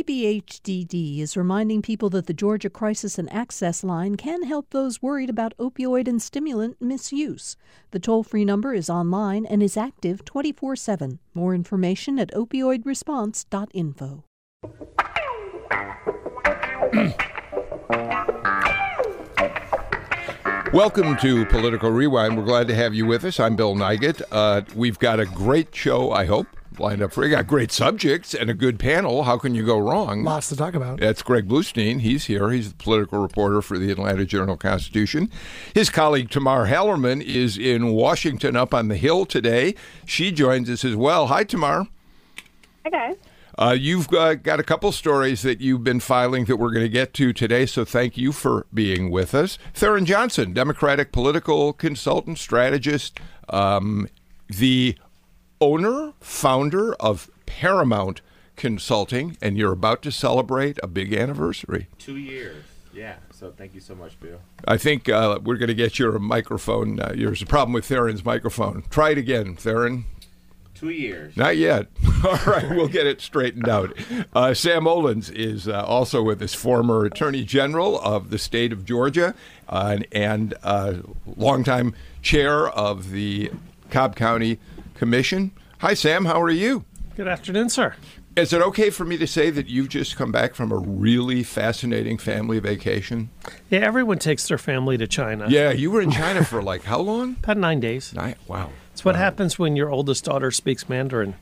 DBHDD is reminding people that the Georgia Crisis and Access Line can help those worried about opioid and stimulant misuse. The toll free number is online and is active 24 7. More information at opioidresponse.info. Welcome to Political Rewind. We're glad to have you with us. I'm Bill Nigut. Uh, we've got a great show, I hope, lined up for you. Got great subjects and a good panel. How can you go wrong? Lots to talk about. That's Greg Bluestein. He's here. He's the political reporter for the Atlanta Journal Constitution. His colleague Tamar Hallerman is in Washington up on the Hill today. She joins us as well. Hi, Tamar. Hi, guys. Uh, you've uh, got a couple stories that you've been filing that we're going to get to today, so thank you for being with us. Theron Johnson, Democratic political consultant, strategist, um, the owner, founder of Paramount Consulting, and you're about to celebrate a big anniversary. Two years. Yeah. So thank you so much, Bill. I think uh, we're going to get your microphone. Uh, there's a problem with Theron's microphone. Try it again, Theron. Two years. Not yet. All right, we'll get it straightened out. Uh, Sam Olens is uh, also with us, former Attorney General of the state of Georgia uh, and uh, longtime chair of the Cobb County Commission. Hi, Sam. How are you? Good afternoon, sir. Is it okay for me to say that you've just come back from a really fascinating family vacation? Yeah, everyone takes their family to China. Yeah, you were in China for like how long? About nine days. Nine. Wow. It's what happens when your oldest daughter speaks Mandarin.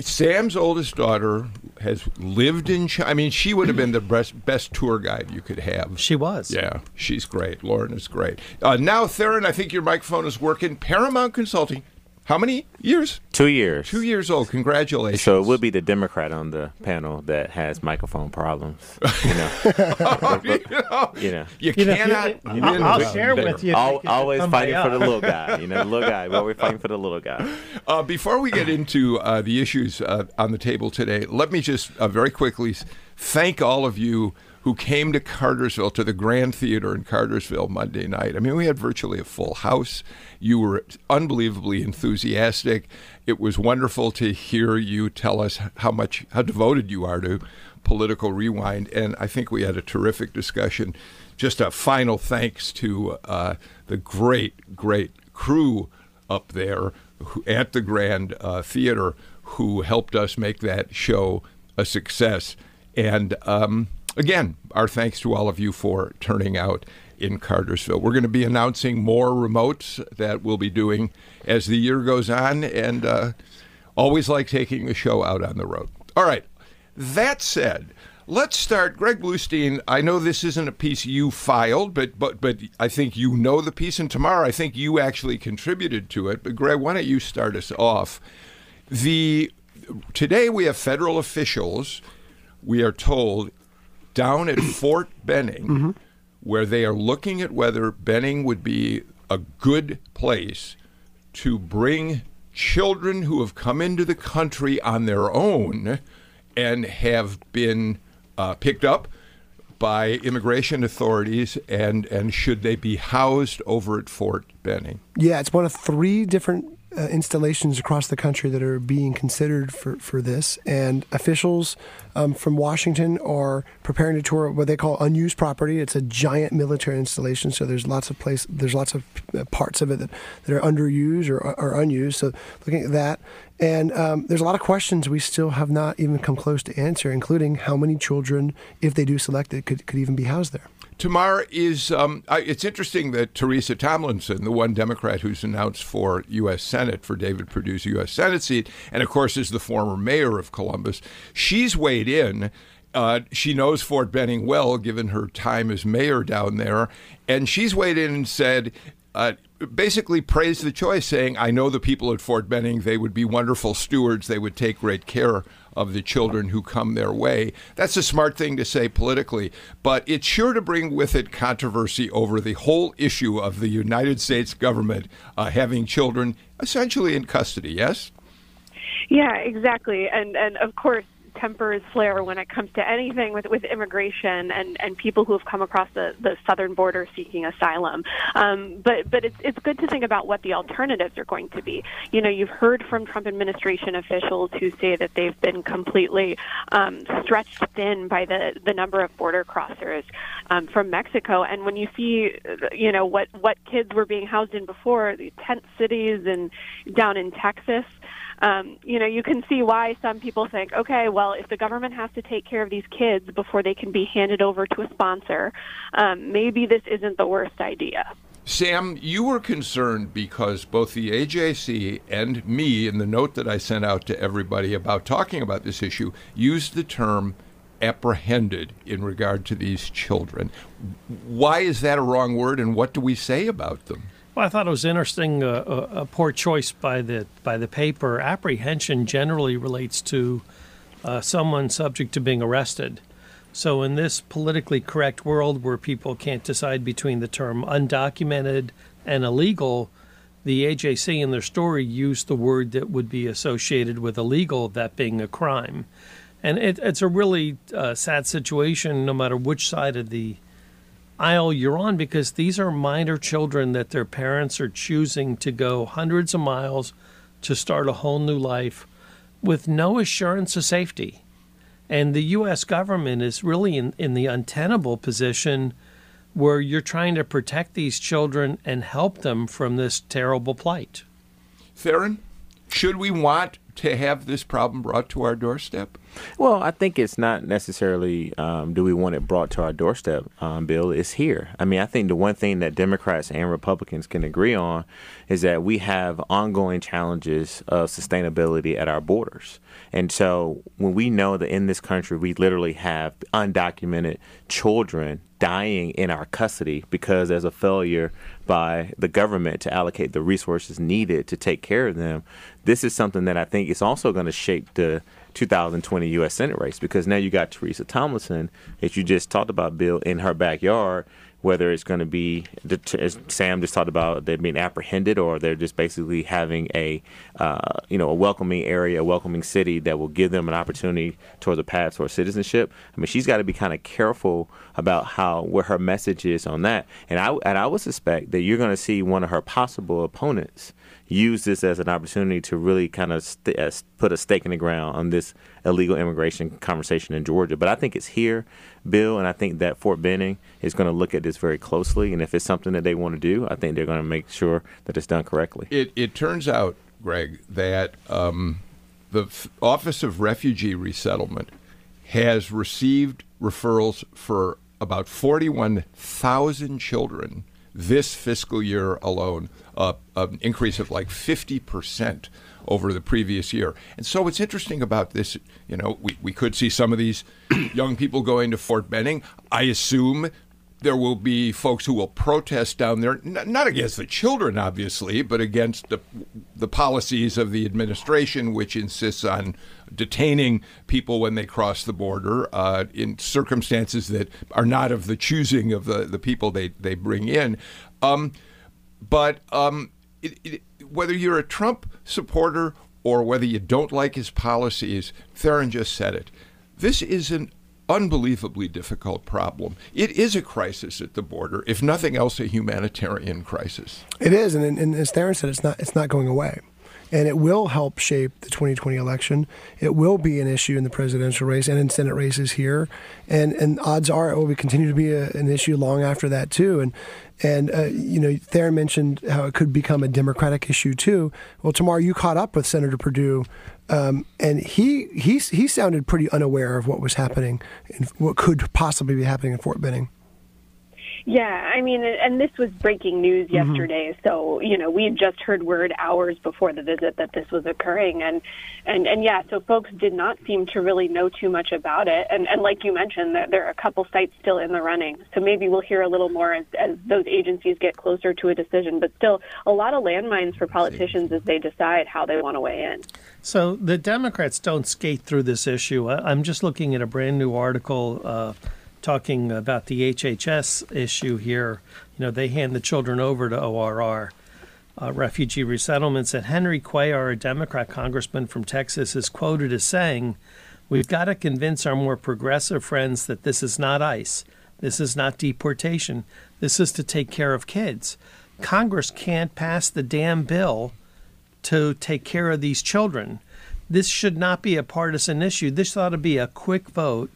Sam's oldest daughter has lived in China. I mean, she would have been the best, best tour guide you could have. She was. Yeah, she's great. Lauren is great. Uh, now, Theron, I think your microphone is working. Paramount Consulting. How many years? Two years. Two years old. Congratulations. So it would be the Democrat on the panel that has microphone problems. You know. you know, you know. you You know, cannot. you- you I'll, I'll share bigger. with you. if Al- you can always fighting somebody for the little guy. You know, the little guy. We're always fighting for the little guy. Uh, before we get into uh, the issues uh, on the table today, let me just uh, very quickly thank all of you who came to Cartersville, to the Grand Theater in Cartersville Monday night. I mean, we had virtually a full house. You were unbelievably enthusiastic. It was wonderful to hear you tell us how much, how devoted you are to political rewind. And I think we had a terrific discussion. Just a final thanks to uh, the great, great crew up there who, at the Grand uh, Theater who helped us make that show a success. And um, again, our thanks to all of you for turning out in Cartersville. We're going to be announcing more remotes that we'll be doing as the year goes on, and uh, always like taking the show out on the road. All right. That said, let's start. Greg Bluestein, I know this isn't a piece you filed, but but but I think you know the piece, and Tamar I think you actually contributed to it. But Greg, why don't you start us off? The today we have federal officials. We are told down at Fort Benning, where they are looking at whether Benning would be a good place to bring children who have come into the country on their own and have been uh, picked up by immigration authorities and and should they be housed over at Fort Benning? Yeah, it's one of three different uh, installations across the country that are being considered for, for this. And officials um, from Washington are preparing to tour what they call unused property. It's a giant military installation, so there's lots of place, there's lots of uh, parts of it that, that are underused or are unused. So looking at that. And um, there's a lot of questions we still have not even come close to answer, including how many children, if they do select it, could, could even be housed there. Tamar is. Um, it's interesting that Teresa Tomlinson, the one Democrat who's announced for U.S. Senate for David Perdue's U.S. Senate seat, and of course is the former mayor of Columbus, she's weighed in. Uh, she knows Fort Benning well, given her time as mayor down there, and she's weighed in and said. Uh, basically praised the choice, saying, I know the people at Fort Benning, they would be wonderful stewards. They would take great care of the children who come their way. That's a smart thing to say politically, but it's sure to bring with it controversy over the whole issue of the United States government uh, having children essentially in custody, yes? Yeah, exactly. And and of course, tempers flare when it comes to anything with, with immigration and, and people who have come across the, the southern border seeking asylum. Um, but but it's it's good to think about what the alternatives are going to be. You know, you've heard from Trump administration officials who say that they've been completely um, stretched thin by the the number of border crossers um, from Mexico. And when you see, you know, what what kids were being housed in before, the tent cities and down in Texas um, you know, you can see why some people think, okay, well, if the government has to take care of these kids before they can be handed over to a sponsor, um, maybe this isn't the worst idea. Sam, you were concerned because both the AJC and me, in the note that I sent out to everybody about talking about this issue, used the term apprehended in regard to these children. Why is that a wrong word, and what do we say about them? Well, I thought it was interesting. Uh, a, a, poor choice by the by the paper. Apprehension generally relates to uh, someone subject to being arrested. So, in this politically correct world where people can't decide between the term undocumented and illegal, the AJC in their story used the word that would be associated with illegal, that being a crime. And it, it's a really uh, sad situation, no matter which side of the aisle you're on because these are minor children that their parents are choosing to go hundreds of miles to start a whole new life with no assurance of safety. And the U.S. government is really in, in the untenable position where you're trying to protect these children and help them from this terrible plight. Theron, should we want to have this problem brought to our doorstep? Well, I think it's not necessarily um, do we want it brought to our doorstep, um, Bill. It's here. I mean, I think the one thing that Democrats and Republicans can agree on is that we have ongoing challenges of sustainability at our borders. And so when we know that in this country we literally have undocumented children dying in our custody because there's a failure by the government to allocate the resources needed to take care of them, this is something that I think is also going to shape the 2020 U.S. Senate race because now you got Teresa Tomlinson, as you just talked about, Bill, in her backyard. Whether it's going to be, as Sam just talked about, they're being apprehended, or they're just basically having a, uh, you know, a welcoming area, a welcoming city that will give them an opportunity towards a path towards citizenship. I mean, she's got to be kind of careful about how where her message is on that. And I and I would suspect that you're going to see one of her possible opponents use this as an opportunity to really kind of st- uh, put a stake in the ground on this illegal immigration conversation in Georgia. But I think it's here, Bill, and I think that Fort Benning is going to look at this very closely. And if it's something that they want to do, I think they're going to make sure that it's done correctly. It, it turns out, Greg, that um, the F- Office of Refugee Resettlement has received referrals for about 41,000 children this fiscal year alone, uh, an increase of like 50% over the previous year. And so what's interesting about this, you know, we, we could see some of these young people going to Fort Benning. I assume there will be folks who will protest down there, not against the children, obviously, but against the, the policies of the administration, which insists on detaining people when they cross the border uh, in circumstances that are not of the choosing of the, the people they, they bring in. Um, but um, it, it, whether you're a Trump supporter or whether you don't like his policies, Theron just said it. This is an unbelievably difficult problem. It is a crisis at the border, if nothing else, a humanitarian crisis. It is, and, and as Theron said, it's not it's not going away. And it will help shape the 2020 election. It will be an issue in the presidential race and in Senate races here, and and odds are it will be, continue to be a, an issue long after that too. And and uh, you know, Theron mentioned how it could become a Democratic issue too. Well, Tamar you caught up with Senator Perdue um, and he he he sounded pretty unaware of what was happening and what could possibly be happening in Fort Benning. Yeah, I mean, and this was breaking news mm-hmm. yesterday. Mm-hmm. So you know, we had just heard word hours before the visit that this was occurring, and and and yeah, so folks did not seem to really know too much about it. And and like you mentioned, that there are a couple sites still in the running. So maybe we'll hear a little more as as those agencies get closer to a decision. But still, a lot of landmines for politicians as they decide how they want to weigh in. So the Democrats don't skate through this issue. I'm just looking at a brand new article. Uh, talking about the HHS issue here, you know, they hand the children over to ORR. Uh, refugee resettlements, and Henry Cuellar, a Democrat congressman from Texas, is quoted as saying, We've got to convince our more progressive friends that this is not ICE. This is not deportation. This is to take care of kids. Congress can't pass the damn bill to take care of these children. This should not be a partisan issue. This ought to be a quick vote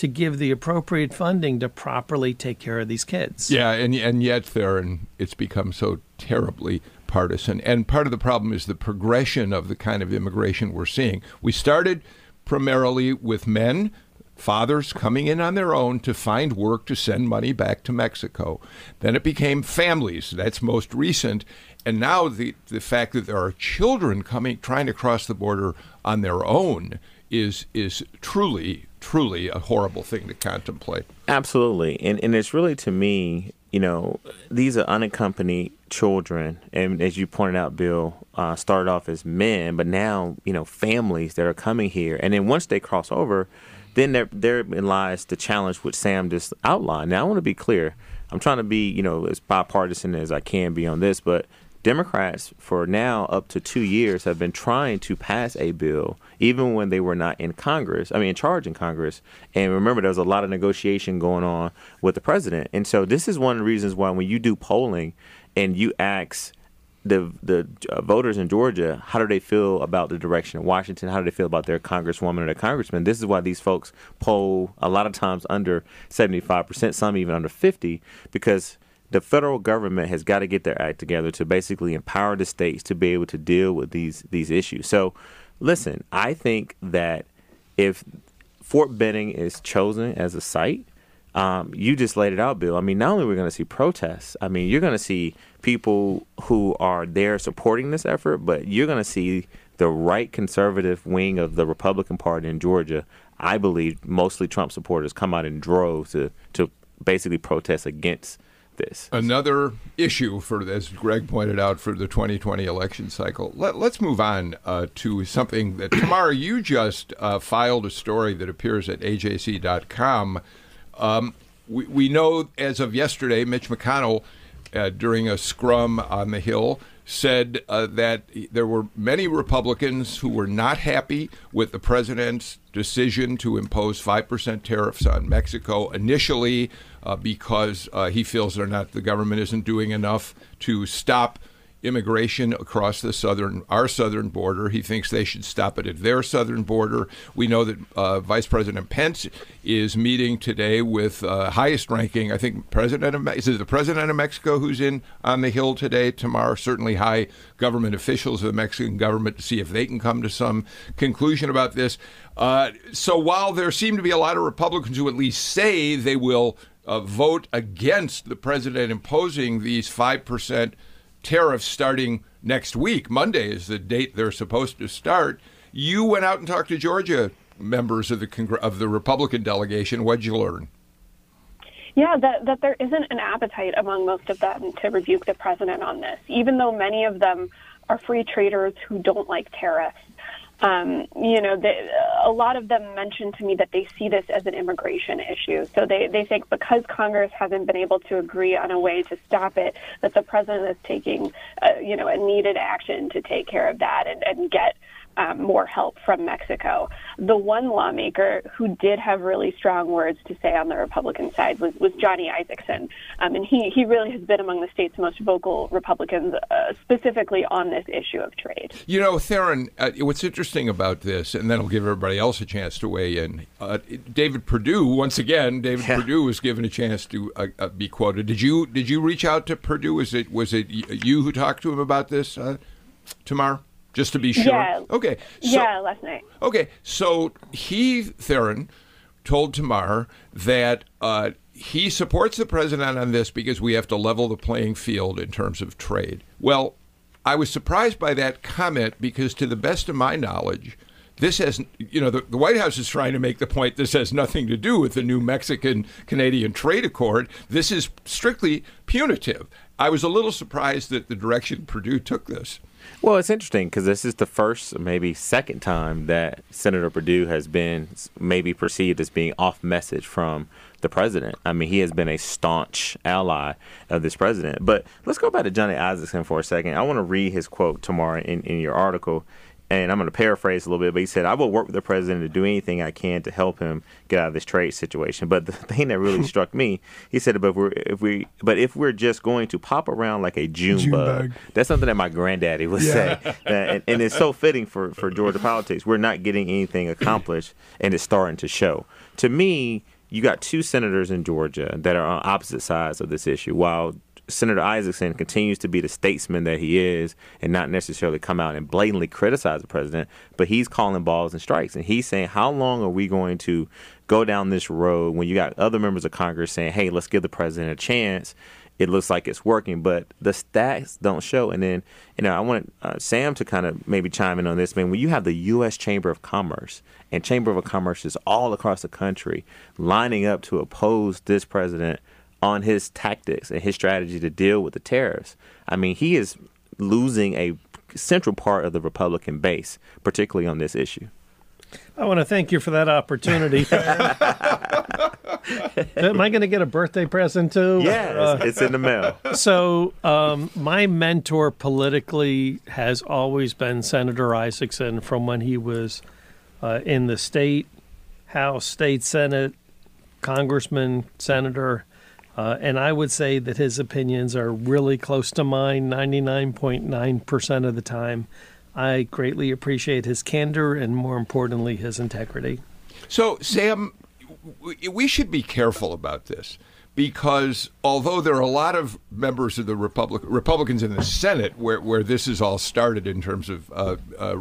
to give the appropriate funding to properly take care of these kids. Yeah, and and yet, Theron, it's become so terribly partisan. And part of the problem is the progression of the kind of immigration we're seeing. We started primarily with men fathers coming in on their own to find work to send money back to Mexico. Then it became families. That's most recent. And now the, the fact that there are children coming trying to cross the border on their own is is truly truly a horrible thing to contemplate. Absolutely. And and it's really to me, you know, these are unaccompanied children and as you pointed out Bill, uh, started off as men, but now, you know, families that are coming here and then once they cross over, then there therein lies the challenge which Sam just outlined. Now I want to be clear. I'm trying to be, you know, as bipartisan as I can be on this, but Democrats, for now up to two years, have been trying to pass a bill, even when they were not in Congress. I mean, in charge in Congress. And remember, there was a lot of negotiation going on with the president. And so, this is one of the reasons why when you do polling and you ask the the uh, voters in Georgia, how do they feel about the direction of Washington? How do they feel about their congresswoman or their congressman? This is why these folks poll a lot of times under 75%, some even under 50, because the federal government has got to get their act together to basically empower the states to be able to deal with these these issues. So, listen, I think that if Fort Benning is chosen as a site, um, you just laid it out, Bill. I mean, not only are we going to see protests, I mean, you're going to see people who are there supporting this effort, but you're going to see the right conservative wing of the Republican Party in Georgia. I believe mostly Trump supporters come out in droves to to basically protest against this. Another issue for, as Greg pointed out, for the 2020 election cycle. Let, us move on uh, to something that, Tamara, you just uh, filed a story that appears at AJC.com. Um, we, we know as of yesterday, Mitch McConnell, uh, during a scrum on the Hill, said uh, that there were many Republicans who were not happy with the president's decision to impose 5% tariffs on Mexico initially uh, because uh, he feels they're not the government isn't doing enough to stop immigration across the southern our southern border. He thinks they should stop it at their southern border. We know that uh, Vice President Pence is meeting today with uh, highest ranking, I think, President of is it the President of Mexico who's in on the Hill today. Tomorrow, certainly high government officials of the Mexican government to see if they can come to some conclusion about this. Uh, so while there seem to be a lot of Republicans who at least say they will uh, vote against the president imposing these 5% tariffs starting next week. Monday is the date they're supposed to start. You went out and talked to Georgia members of the Congre- of the Republican delegation. What'd you learn? Yeah, that, that there isn't an appetite among most of them to rebuke the president on this, even though many of them are free traders who don't like tariffs um, you know, they, a lot of them mentioned to me that they see this as an immigration issue. So they, they think because Congress hasn't been able to agree on a way to stop it, that the president is taking, uh, you know, a needed action to take care of that and, and get um, more help from Mexico. The one lawmaker who did have really strong words to say on the Republican side was, was Johnny Isakson. Um, and he, he really has been among the state's most vocal Republicans, uh, specifically on this issue of trade. You know, Theron, uh, what's interesting about this, and then I'll give everybody else a chance to weigh in. Uh, David Perdue, once again, David yeah. Perdue was given a chance to uh, uh, be quoted. Did you did you reach out to Perdue? Was it was it you who talked to him about this, uh, Tamar? Just to be sure? Yeah. Okay. So, yeah, last night. Okay. So he, Theron, told Tamar that uh, he supports the president on this because we have to level the playing field in terms of trade. Well, I was surprised by that comment because, to the best of my knowledge, this has, you know, the, the, White House is trying to make the point this has nothing to do with the new Mexican Canadian trade accord. This is strictly punitive. I was a little surprised that the direction Perdue took this. Well, it's interesting because this is the first, maybe second time that Senator Perdue has been maybe perceived as being off message from the president. I mean, he has been a staunch ally of this president. But let's go back to Johnny Isakson for a second. I want to read his quote Tamar in, in your article. And I'm going to paraphrase a little bit, but he said, I will work with the president to do anything I can to help him get out of this trade situation. But the thing that really struck me, he said, but if, we're, if we, but if we're just going to pop around like a June, June bug, bug. that's something that my granddaddy would Yeah. say. and, and it's so fitting for, for Georgia politics. We're not getting anything accomplished, and it's starting to show. To me, you got two senators in Georgia that are on opposite sides of this issue. While Senator Isakson continues to be the statesman that he is and not necessarily come out and blatantly criticize the president, but he's calling balls and strikes. And he's saying, how long are we going to go down this road when you got other members of Congress saying, hey, let's give the president a chance? It looks like it's working, but the stats don't show. And then, you know, I want uh, Sam to kind of maybe chime in on this. Man, when you have the U.S. Chamber of Commerce and Chamber of Commerce is all across the country lining up to oppose this president on his tactics and his strategy to deal with the tariffs. I mean, he is losing a central part of the Republican base, particularly on this issue. I want to thank you for that opportunity. Am I going to get a birthday present too? Yeah, Uh, it's, in the mail. so um, my mentor politically has always been Senator Isakson from when he was uh, in the state House, state Senate, congressman, senator. Uh, and I would say that his opinions are really close to mine 99.9% of the time. I greatly appreciate his candor and, more importantly, his integrity. So, Sam, we should be careful about this because although there are a lot of members of the Republic, Republicans in the Senate where, where this is all started in terms of uh, uh,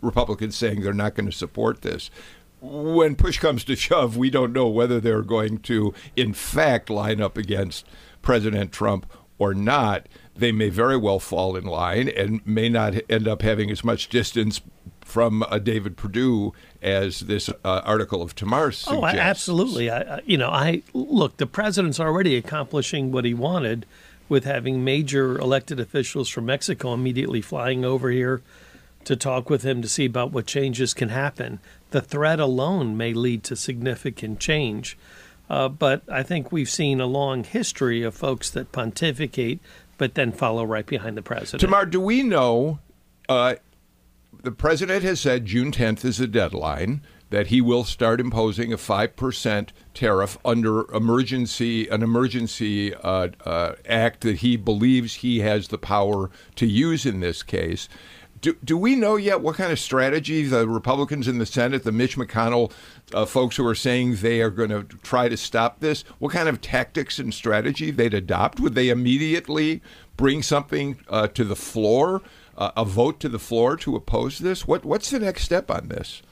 Republicans saying they're not going to support this, when push comes to shove, we don't know whether they're going to, in fact, line up against President Trump or not. They may very well fall in line and may not end up having as much distance from uh, David Perdue as this uh, article of Tamar suggests. Oh, absolutely. I, you know, I look. The president's already accomplishing what he wanted with having major elected officials from Mexico immediately flying over here to talk with him to see about what changes can happen. The threat alone may lead to significant change. Uh, but I think we've seen a long history of folks that pontificate but then follow right behind the president. Tamar, do we know? Uh, the president has said June 10th is the deadline that he will start imposing a five percent tariff under emergency an emergency uh, uh, act that he believes he has the power to use in this case. Do, do we know yet what kind of strategy the Republicans in the Senate, the Mitch McConnell uh, folks who are saying they are going to try to stop this, what kind of tactics and strategy they'd adopt? Would they immediately bring something uh, to the floor, uh, a vote to the floor to oppose this? What What's the next step on this?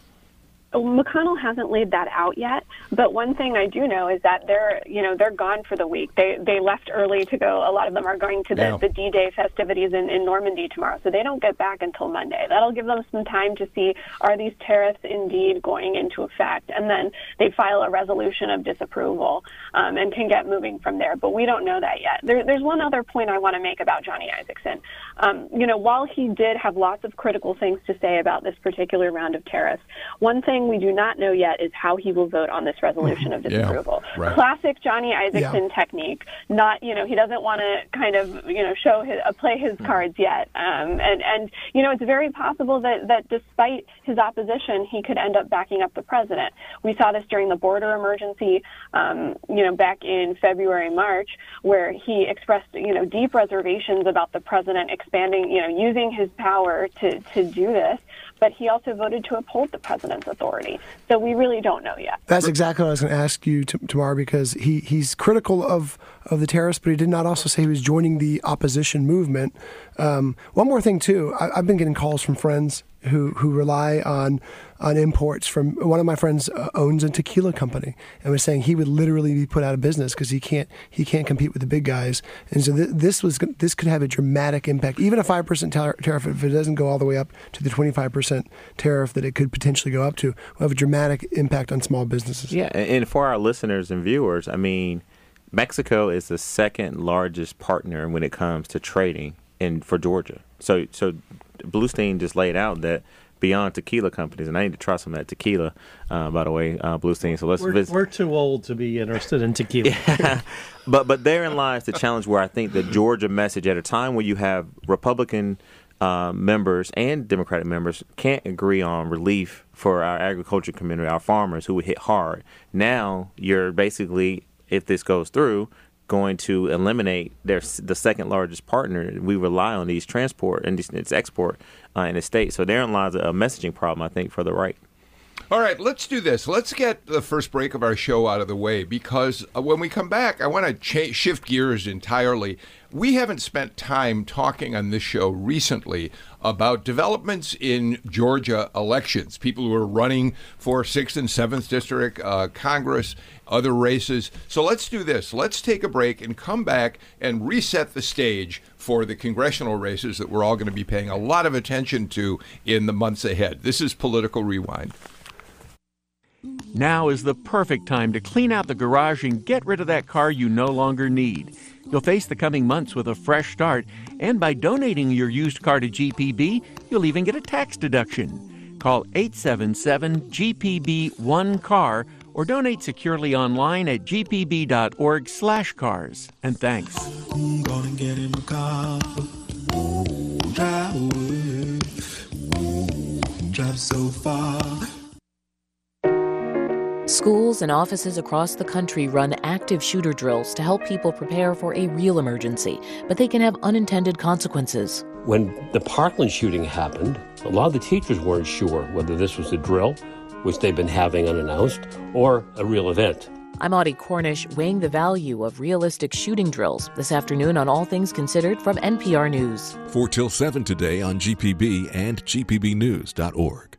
McConnell hasn't laid that out yet, but one thing I do know is that they're, you know, they're gone for the week. They they left early to go. A lot of them are going to the, the D-Day festivities in, in Normandy tomorrow, so they don't get back until Monday. That'll give them some time to see are these tariffs indeed going into effect, and then they file a resolution of disapproval um, and can get moving from there. But we don't know that yet. There, there's one other point I want to make about Johnny Isakson. Um, you know, while he did have lots of critical things to say about this particular round of tariffs, one thing we do not know yet is how he will vote on this resolution of Yeah, disapproval. right. Classic Johnny Isakson technique. Not, you know, he doesn't want to kind of, you know, show his, uh, play his cards yet. Um, and and you know, it's very possible that that despite his opposition, he could end up backing up the president. We saw this during the border emergency, um, you know, back in February, March, where he expressed, you know, deep reservations about the president expanding, you know, using his power to to do this. But he also voted to uphold the president's authority. So we really don't know yet. That's exactly what I was going to ask you t- Tamar because he, he's critical of, of the terrorists, but he did not also say he was joining the opposition movement. Um, one more thing, too. I, I've been getting calls from friends who, who rely on on imports from one of my friends uh, owns a tequila company and was saying he would literally be put out of business because he can't he can't compete with the big guys. And so th- this was this could have a dramatic impact. Even a 5% tar- tariff if it doesn't go all the way up to the 25% tariff that it could potentially go up to will have a dramatic impact on small businesses. Yeah, and for our listeners and viewers, I mean, Mexico is the second largest partner when it comes to trading in for Georgia. So, so Bluestein just laid out that beyond tequila companies, and I need to try some of that tequila, uh, by the way, uh, Bluestein. So let's We're, visit. we're too old to be interested in tequila. but but therein lies the challenge where I think the Georgia message at a time where you have Republican uh, members and Democratic members can't agree on relief for our agriculture community, our farmers who were hit hard. Now you're basically, if this goes through, going to eliminate their the second largest partner. We rely on these transport and its export uh, in the state. So therein lies a messaging problem, I think, for the right. All right, let's do this. Let's get the first break of our show out of the way because uh, when we come back, I want to cha- shift gears entirely. We haven't spent time talking on this show recently about developments in Georgia elections, people who are running for 6th and 7th District uh, Congress, other races. So let's do this. Let's take a break and come back and reset the stage for the congressional races that we're all going to be paying a lot of attention to in the months ahead. This is Political Rewind. Now is the perfect time to clean out the garage and get rid of that car you no longer need. You'll face the coming months with a fresh start, and by donating your used car to GPB, you'll even get a tax deduction. Call 877 GPB 1 car or donate securely online at gpb.org/cars. And thanks. Drive so far. Schools and offices across the country run active shooter drills to help people prepare for a real emergency, but they can have unintended consequences. When the Parkland shooting happened, a lot of the teachers weren't sure whether this was a drill, which they've been having unannounced, or a real event. I'm Audie Cornish, weighing the value of realistic shooting drills this afternoon on All Things Considered from NPR News. 4 till 7 today on GPB and GPBnews.org.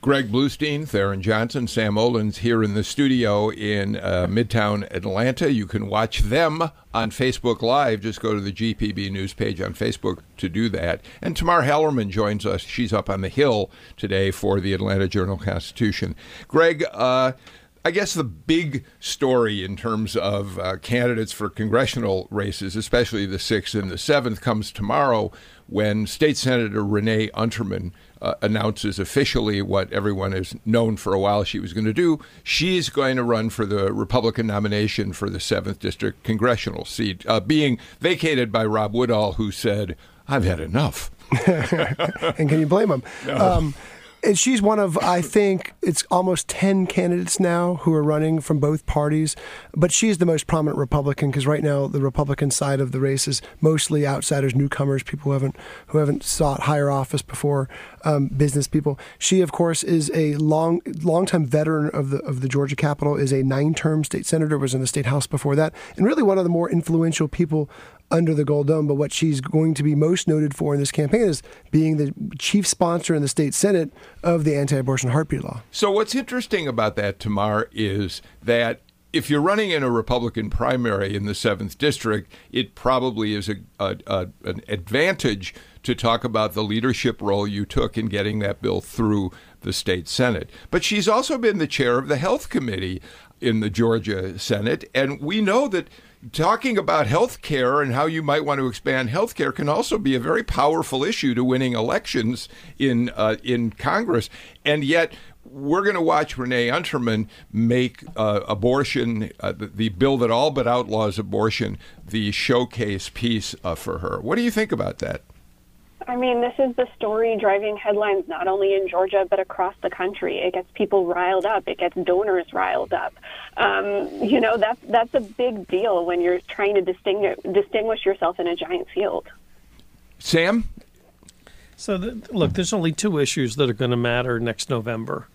Greg Bluestein, Theron Johnson, Sam Olens here in the studio in uh, Midtown Atlanta. You can watch them on Facebook Live. Just go to the GPB news page on Facebook to do that. And Tamar Hallerman joins us. She's up on the Hill today for the Atlanta Journal Constitution. Greg, uh, I guess the big story in terms of uh, candidates for congressional races, especially the 6th and the 7th, comes tomorrow when State Senator Renee Unterman uh, announces officially what everyone has known for a while she was going to do. She's going to run for the Republican nomination for the 7th District congressional seat, uh, being vacated by Rob Woodall, who said, I've had enough. and can you blame him? No. Um, and she's one of I think it's almost ten candidates now who are running from both parties, but she's the most prominent Republican because right now the Republican side of the race is mostly outsiders, newcomers, people who haven't who haven't sought higher office before, um, business people. She of course is a long longtime veteran of the of the Georgia Capitol, is a nine term state senator, was in the state house before that, and really one of the more influential people under the Gold Dome. But what she's going to be most noted for in this campaign is being the chief sponsor in the state Senate of the anti abortion heartbeat law. So, what's interesting about that, Tamar, is that if you're running in a Republican primary in the 7th District, it probably is a, a, a, an advantage to talk about the leadership role you took in getting that bill through the state Senate. But she's also been the chair of the Health Committee in the Georgia Senate, and we know that talking about health care and how you might want to expand health care can also be a very powerful issue to winning elections in uh, in Congress. And yet, we're going to watch Renee Unterman make uh, abortion, uh, the, the, bill that all but outlaws abortion, the showcase piece uh, for her. What do you think about that? I mean, this is the story driving headlines not only in Georgia but across the country. It gets people riled up. It gets donors riled up. Um, you know, that's that's a big deal when you're trying to distinguish distinguish yourself in a giant field. Sam. So, the, look, there's only two issues that are going to matter next November.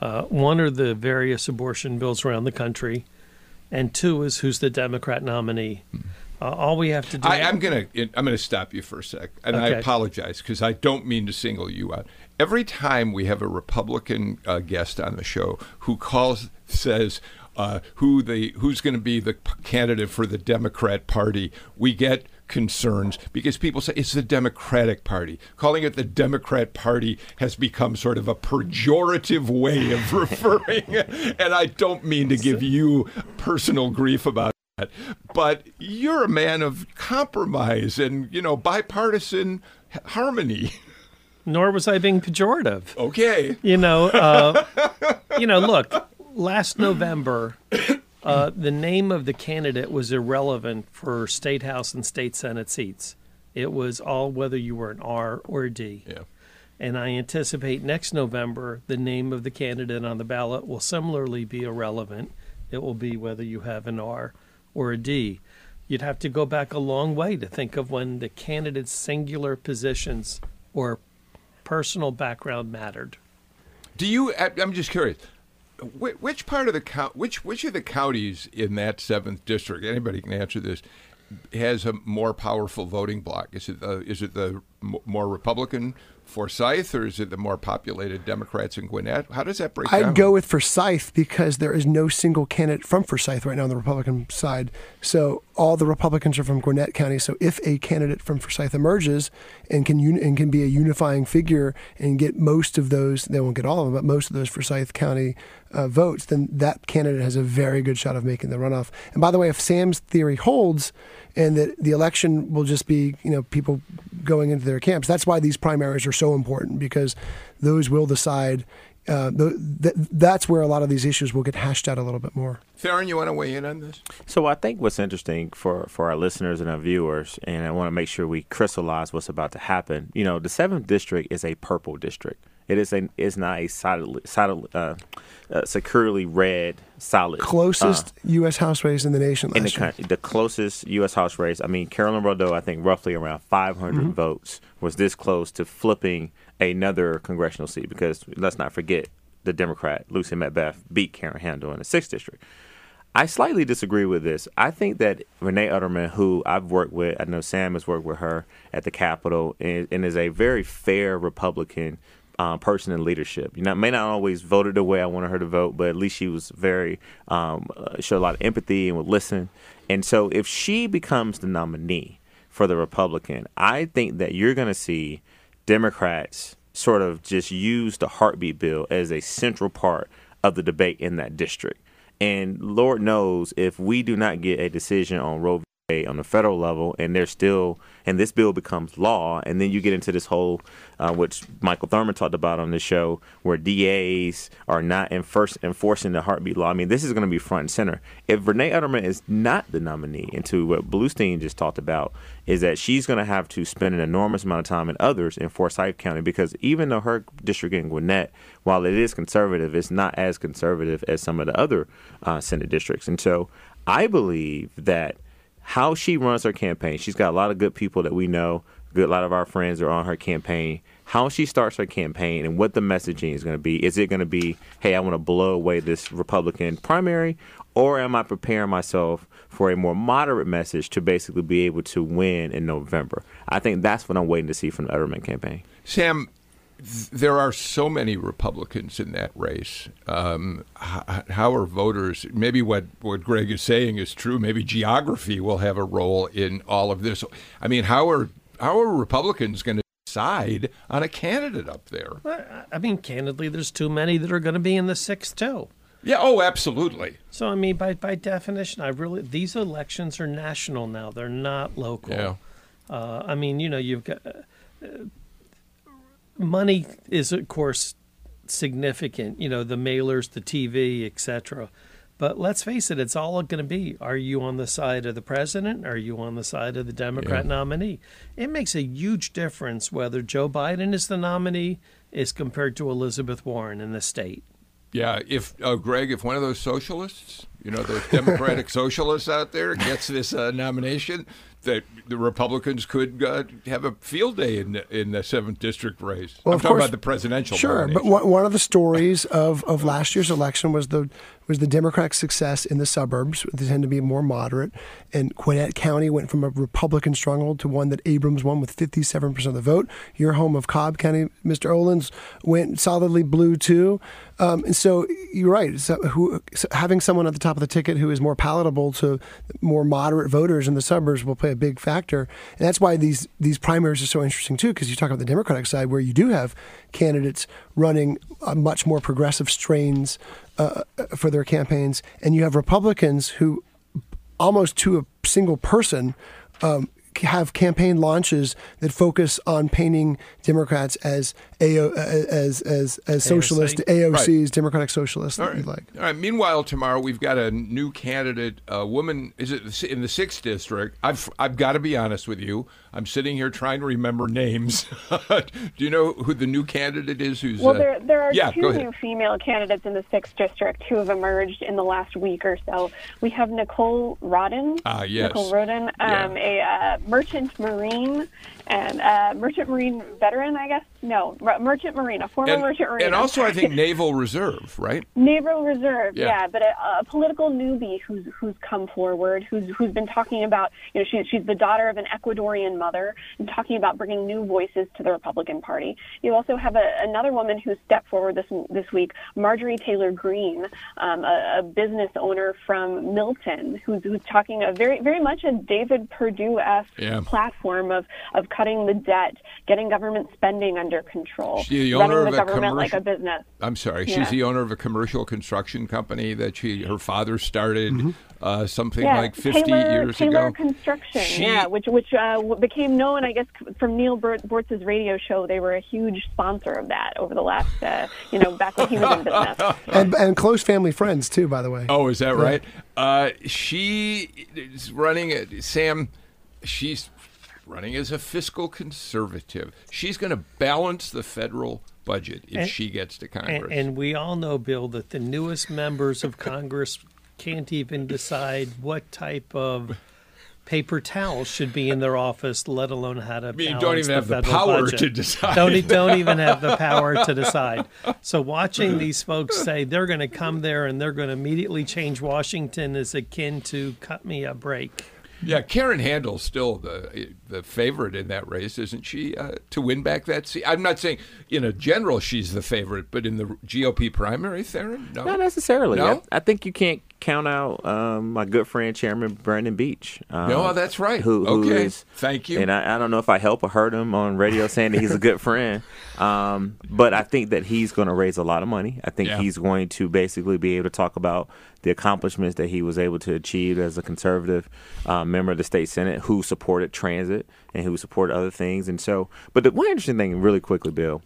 Uh, one are the various abortion bills around the country, and two is who's the Democrat nominee. Uh, all we have to do. I, am gonna I'm gonna stop you for a sec, and okay. I apologize because I don't mean to single you out. Every time we have a Republican uh, guest on the show who calls says uh, who the who's going to be the candidate for the Democrat Party, we get concerns because people say it's the Democratic Party. Calling it the Democrat Party has become sort of a pejorative way of referring, and I don't mean to give you personal grief about but you're a man of compromise and you know bipartisan harmony. Nor was I being pejorative. Okay. You know, uh, you know. Look, last November, uh, the name of the candidate was irrelevant for state house and state senate seats. It was all whether you were an R or a D. Yeah. And I anticipate next November the name of the candidate on the ballot will similarly be irrelevant. It will be whether you have an R or a D. You'd have to go back a long way to think of when the candidate's singular positions or personal background mattered. Do you? I'm just curious. Which part of the which which of the counties in that seventh district? Anybody can answer this. Has a more powerful voting bloc? Is it the is it the more Republican Forsyth, or is it the more populated Democrats in Gwinnett? How does that break down? I'd go with Forsyth because there is no single candidate from Forsyth right now on the Republican side. So all the Republicans are from Gwinnett County. So if a candidate from Forsyth emerges and can uni- and can be a unifying figure and get most of those, they won't get all of them, but most of those Forsyth County uh, votes, then that candidate has a very good shot of making the runoff. And by the way, if Sam's theory holds, and that the election will just be you know people going into their camps. That's why these primaries are so important because those will decide. Uh, th- th- that's where a lot of these issues will get hashed out a little bit more. Theron, you want to weigh in on this? So I think what's interesting for, for our listeners and our viewers, and I want to make sure we crystallize what's about to happen. You know, the seventh district is a purple district. It is a it's not a solid, solid uh, uh, securely red solid Closest uh, U.S. House race in the nation in the year. country, the closest U.S. House race. I mean, Carolyn Bourdeaux, I think roughly around 500 Mm-hmm. votes was this close to flipping another congressional seat because let's not forget the Democrat Lucy McBath beat Karen Handel in the sixth district. I slightly disagree with this. I think that Renee Unterman, who I've worked with, I know Sam has worked with her at the Capitol, and, and is a very fair Republican uh, person in leadership. You know, may not always voted the way I wanted her to vote, but at least she was very um, uh, showed a lot of empathy and would listen. And so, if she becomes the nominee for the Republican, I think that you're going to see Democrats sort of just use the heartbeat bill as a central part of the debate in that district. And Lord knows if we do not get a decision on Roe on the federal level, and there's still, and this bill becomes law, and then you get into this whole, uh, which Michael Thurmond talked about on the show, where DAs are not enforce, enforcing the heartbeat law. I mean, this is going to be front and center. If Renee Unterman is not the nominee, into what Bluestein just talked about, is that she's going to have to spend an enormous amount of time and others in Forsyth County because even though her district in Gwinnett, while it is conservative, it's not as conservative as some of the other uh, Senate districts. And so I believe that how she runs her campaign, she's got a lot of good people that we know. Good, a lot of our friends are on her campaign. How she starts her campaign and what the messaging is going to be. Is it going to be, hey, I want to blow away this Republican primary, or am I preparing myself for a more moderate message to basically be able to win in November? I think that's what I'm waiting to see from the Unterman campaign. Sam, there are so many Republicans in that race. Um, h- how are voters? Maybe what, what Greg is saying is true. Maybe geography will have a role in all of this. I mean, how are how are Republicans going to decide on a candidate up there? I- I mean, candidly, there's too many that are going to be in the sixth too. Yeah. Oh, absolutely. So I mean, by by definition, I really these elections are national now. They're not local. Yeah. Uh, I mean, you know, you've got uh, money is of course significant. You know, the mailers, the TV, etc. But let's face it, it's all going to be: Are you on the side of the president? Are you on the side of the Democrat Yeah. nominee? It makes a huge difference whether Joe Biden is the nominee is compared to Elizabeth Warren in the state. Yeah. If uh, Greg, if one of those socialists, you know, the Democratic socialists out there gets this uh, nomination, that the Republicans could uh, have a field day in the, in the seventh district race. Well, I'm of talking course- about the presidential. Sure, but one, one of the stories of, of last year's election was the was the Democratic success in the suburbs. They tend to be more moderate, and Gwinnett County went from a Republican stronghold to one that Abrams won with 57 percent of the vote. Your home of Cobb County, Mr. Olens, went solidly blue too. Um, and so you're right. So who, so having someone at the top of the ticket who is more palatable to more moderate voters in the suburbs will play a big factor. And that's why these these primaries are so interesting too, because you talk about the Democratic side where you do have candidates running uh, much more progressive strains uh, for their campaigns, and you have Republicans who almost to a single person um, have campaign launches that focus on painting Democrats as AO, as as as socialist AOCs, right. Democratic Socialists. All right. like. All right. Meanwhile, tomorrow we've got a new candidate, a woman. Is it in the sixth district? I've I've got to be honest with you. I'm sitting here trying to remember names. Do you know who the new candidate is? Who's well? There there are yeah, two new female candidates in the sixth district who have emerged in the last week or so. We have Nicole Rodden. Ah, yes. Nicole Rodden, um, yeah. a uh, merchant marine and uh, merchant marine veteran, I guess. No, merchant marine, a former and, merchant marine. And also, I think Naval Reserve, right? Naval Reserve, yeah. yeah but a, a, political newbie who's who's come forward, who's who's been talking about, you know, she, she's the daughter of an Ecuadorian mother, and talking about bringing new voices to the Republican Party. You also have a, another woman who stepped forward this this week, Marjorie Taylor Greene, um, a, a, business owner from Milton, who's who's talking a very very much a David Perdue-esque yeah. platform of of cutting the debt, getting government spending under control, she's the running owner the of government a like a business. I'm sorry, yeah. she's the owner of a commercial construction company that she her father started. Mm-hmm. Uh, something yeah, like 50 Taylor, years Taylor ago. Construction, She- yeah, which which uh, became known, I guess, from Neal Boortz's radio show. They were a huge sponsor of that over the last, uh, you know, back when he was in business. and, and close family friends too, by the way. Oh, is that right? Uh, she is running it. Sam, she's running as a fiscal conservative. She's going to balance the federal budget if And- she gets to Congress. and we all know, Bill, that the newest members of Congress can't even decide what type of paper towels should be in their office, let alone how to. mean, you don't even have the power budget. to decide. Don't don't even have the power to decide. So watching these folks say they're going to come there and they're going to immediately change Washington is akin to cut me a break. yeah, Karen Handel's still the the favorite in that race, isn't she? Uh, to win back that seat. I'm not saying in a general she's the favorite, but in the GOP primary, Theron, no, Not necessarily. No? I, I think you can't count out um, my good friend Chairman Brandon Beach. Um, No, that's right. Who, who Okay. is- Thank you. And I, I don't know if I help or hurt him on radio saying that he's a good friend, um, but I think that he's going to raise a lot of money. I think Yeah. he's going to basically be able to talk about the accomplishments that he was able to achieve as a conservative uh, member of the state senate who supported transit and who support other things. And so, but the one interesting thing, really quickly, Bill,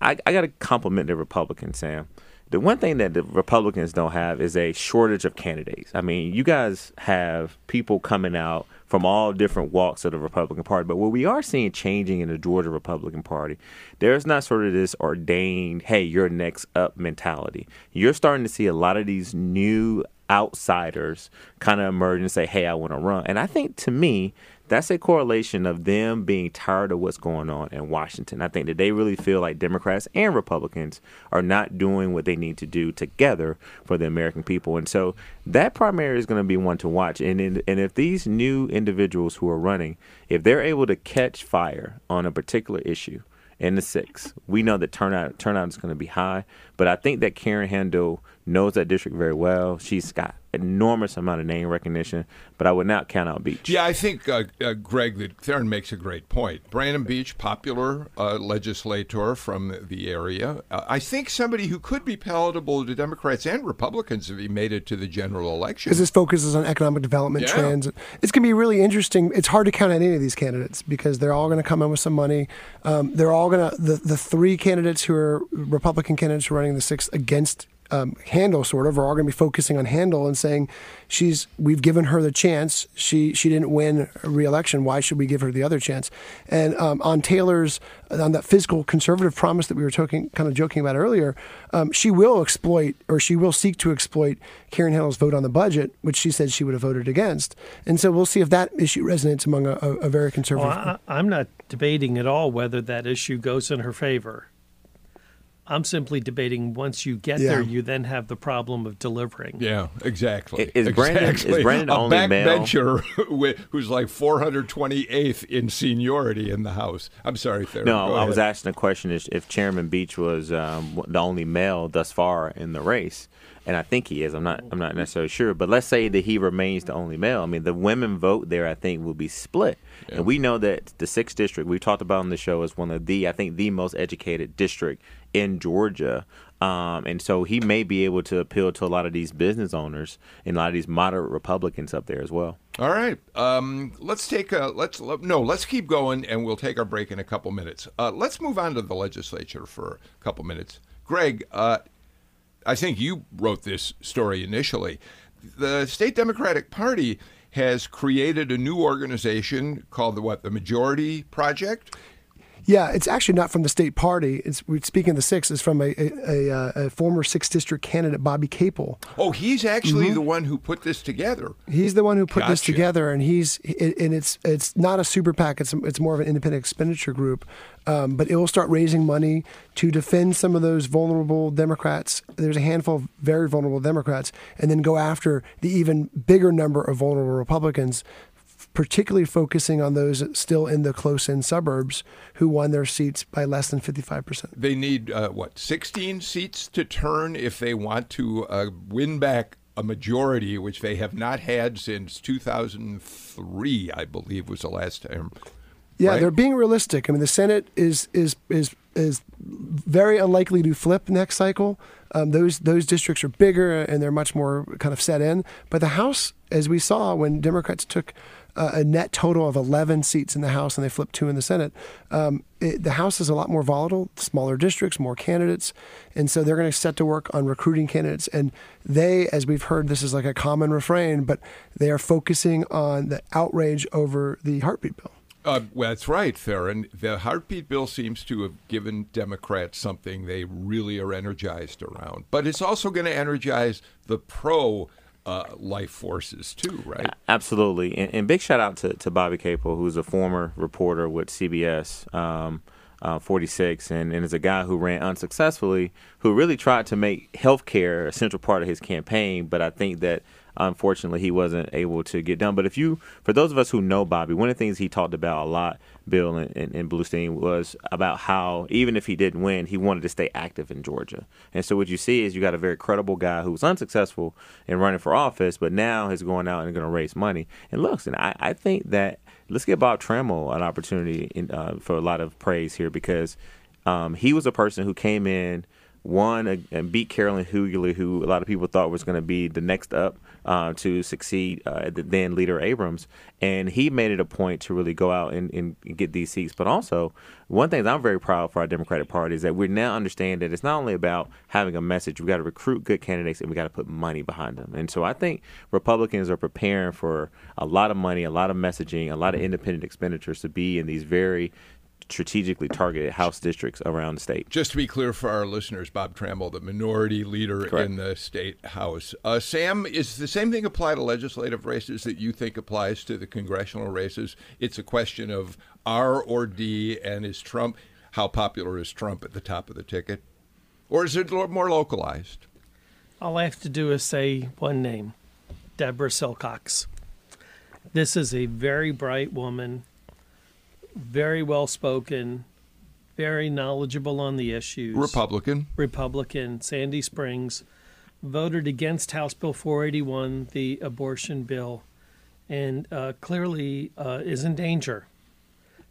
I, I got to compliment the Republicans, Sam. The one thing that the Republicans don't have is a shortage of candidates. I mean, you guys have people coming out from all different walks of the Republican Party, but what we are seeing changing in the Georgia Republican Party, there's not sort of this ordained, hey, you're next up mentality. You're starting to see a lot of these new outsiders kind of emerge and say, hey, I want to run. And I think to me, that's a correlation of them being tired of what's going on in Washington. I think that they really feel like Democrats and Republicans are not doing what they need to do together for the American people. And so that primary is going to be one to watch. And in, and if these new individuals who are running, if they're able to catch fire on a particular issue, in the six. We know that turnout turnout is going to be high, but I think that Karen Handel knows that district very well. She's got enormous amount of name recognition, but I would not count out Beach. Yeah, I think uh, uh, Greg that Theron makes a great point. Brandon Beach, popular uh, legislator from the area, uh, I think somebody who could be palatable to Democrats and Republicans if he made it to the general election. because this focuses on economic development Yeah. trends. It's going to be really interesting. It's hard to count out any of these candidates because they're all going to come in with some money. Um, they're all going to the the three candidates who are Republican candidates who are running the sixth against. Um, Handel sort of or are going to be focusing on Handel and saying she's we've given her the chance. She she didn't win re-election. Why should we give her the other chance? And um, on Taylor's on that fiscal conservative promise that we were talking kind of joking about earlier um, she will exploit or she will seek to exploit Karen Handel's vote on the budget which she said she would have voted against. And so we'll see if that issue resonates among a, a, a very conservative Well, I, I'm not debating at all whether that issue goes in her favor. I'm simply debating once you get Yeah. there, you then have the problem of delivering. Yeah, exactly. Is Brandon- is exactly. Brandon a only backbencher wi- who's like 428th in seniority in the House? I'm sorry, Theron. No, I was asking the question is if Chairman Beach was um, the only male thus far in the race, and I think he is. I'm not. I'm not necessarily sure, but let's say that he remains the only male. I mean, the women vote there, I think, will be split, and we know that the sixth district we talked about on the show is one of the, I think, the most educated district in Georgia. Um, and so he may be able to appeal to a lot of these business owners and a lot of these moderate Republicans up there as well. All right, um, let's take a let's no, let's keep going, and we'll take our break in a couple minutes. Uh, let's move on to the legislature for a couple minutes. Greg, uh, I think you wrote this story initially. The state Democratic Party has created a new organization called the what? The Majority Project. Yeah, it's actually not from the state party. It's we're speaking of the six. It's from a, a, a, a former sixth district candidate, Bobby Kaple. Oh, he's actually mm-hmm. the one who put this together. He's the one who put gotcha. this together, and he's and it's it's not a super PAC. It's it's more of an independent expenditure group, um, but it will start raising money to defend some of those vulnerable Democrats. There's a handful of very vulnerable Democrats, and then go after the even bigger number of vulnerable Republicans particularly focusing on those still in the close in suburbs who won their seats by less than 55%. They need, uh, what, 16 seats to turn if they want to uh, win back a majority, which they have not had since 2003, I believe was the last time. Yeah, right? they're being realistic. I mean, the Senate is is is is very unlikely to flip next cycle. Um, those those districts are bigger and they're much more kind of set in. But the House, as we saw when Democrats took uh, a net total of 11 seats in the House and they flipped two in the Senate. Um, it, the House is a lot more volatile, smaller districts, more candidates. And so they're going to set to work on recruiting candidates. And they, as we've heard, this is like a common refrain, but they are focusing on the outrage over the heartbeat bill. Uh, well, that's right, Theron. The heartbeat bill seems to have given Democrats something they really are energized around. But it's also going to energize the pro uh, life forces too, right? Absolutely. And, and, big shout out to, to Bobby Kaple, who's a former reporter with CBS. Um, uh, 46, and, and is a guy who ran unsuccessfully, who really tried to make healthcare a central part of his campaign. But I think that unfortunately he wasn't able to get done. But if you, for those of us who know Bobby, one of the things he talked about a lot, Bill and, and, and Bluestein, was about how even if he didn't win, he wanted to stay active in Georgia. And so what you see is you got a very credible guy who was unsuccessful in running for office, but now is going out and going to raise money. And looks, and I, I think that let's give Bob Trammell an opportunity in, uh, for a lot of praise here because um, he was a person who came in – won and beat Carolyn Hugley, who a lot of people thought was going to be the next up uh, to succeed uh, the then leader Abrams. And he made it a point to really go out and, and, get these seats. But also, one thing I'm very proud for our Democratic Party is that we now understand that it's not only about having a message, we got to recruit good candidates and we got to put money behind them. And so I think Republicans are preparing for a lot of money, a lot of messaging, a lot of independent expenditures to be in these very strategically targeted House districts around the state. Just to be clear for our listeners, Bob Trammell, the minority leader Correct. in the state House. Uh, Sam, is the same thing apply to legislative races that you think applies to the congressional races? It's a question of R or D, and is Trump, how popular is Trump at the top of the ticket? Or is it more localized? All I have to do is say one name Deborah Silcox. This is a very bright woman very well spoken, very knowledgeable on the issues. Republican. Republican. Sandy Springs voted against House Bill 481, the abortion bill, and uh, clearly uh, is in danger,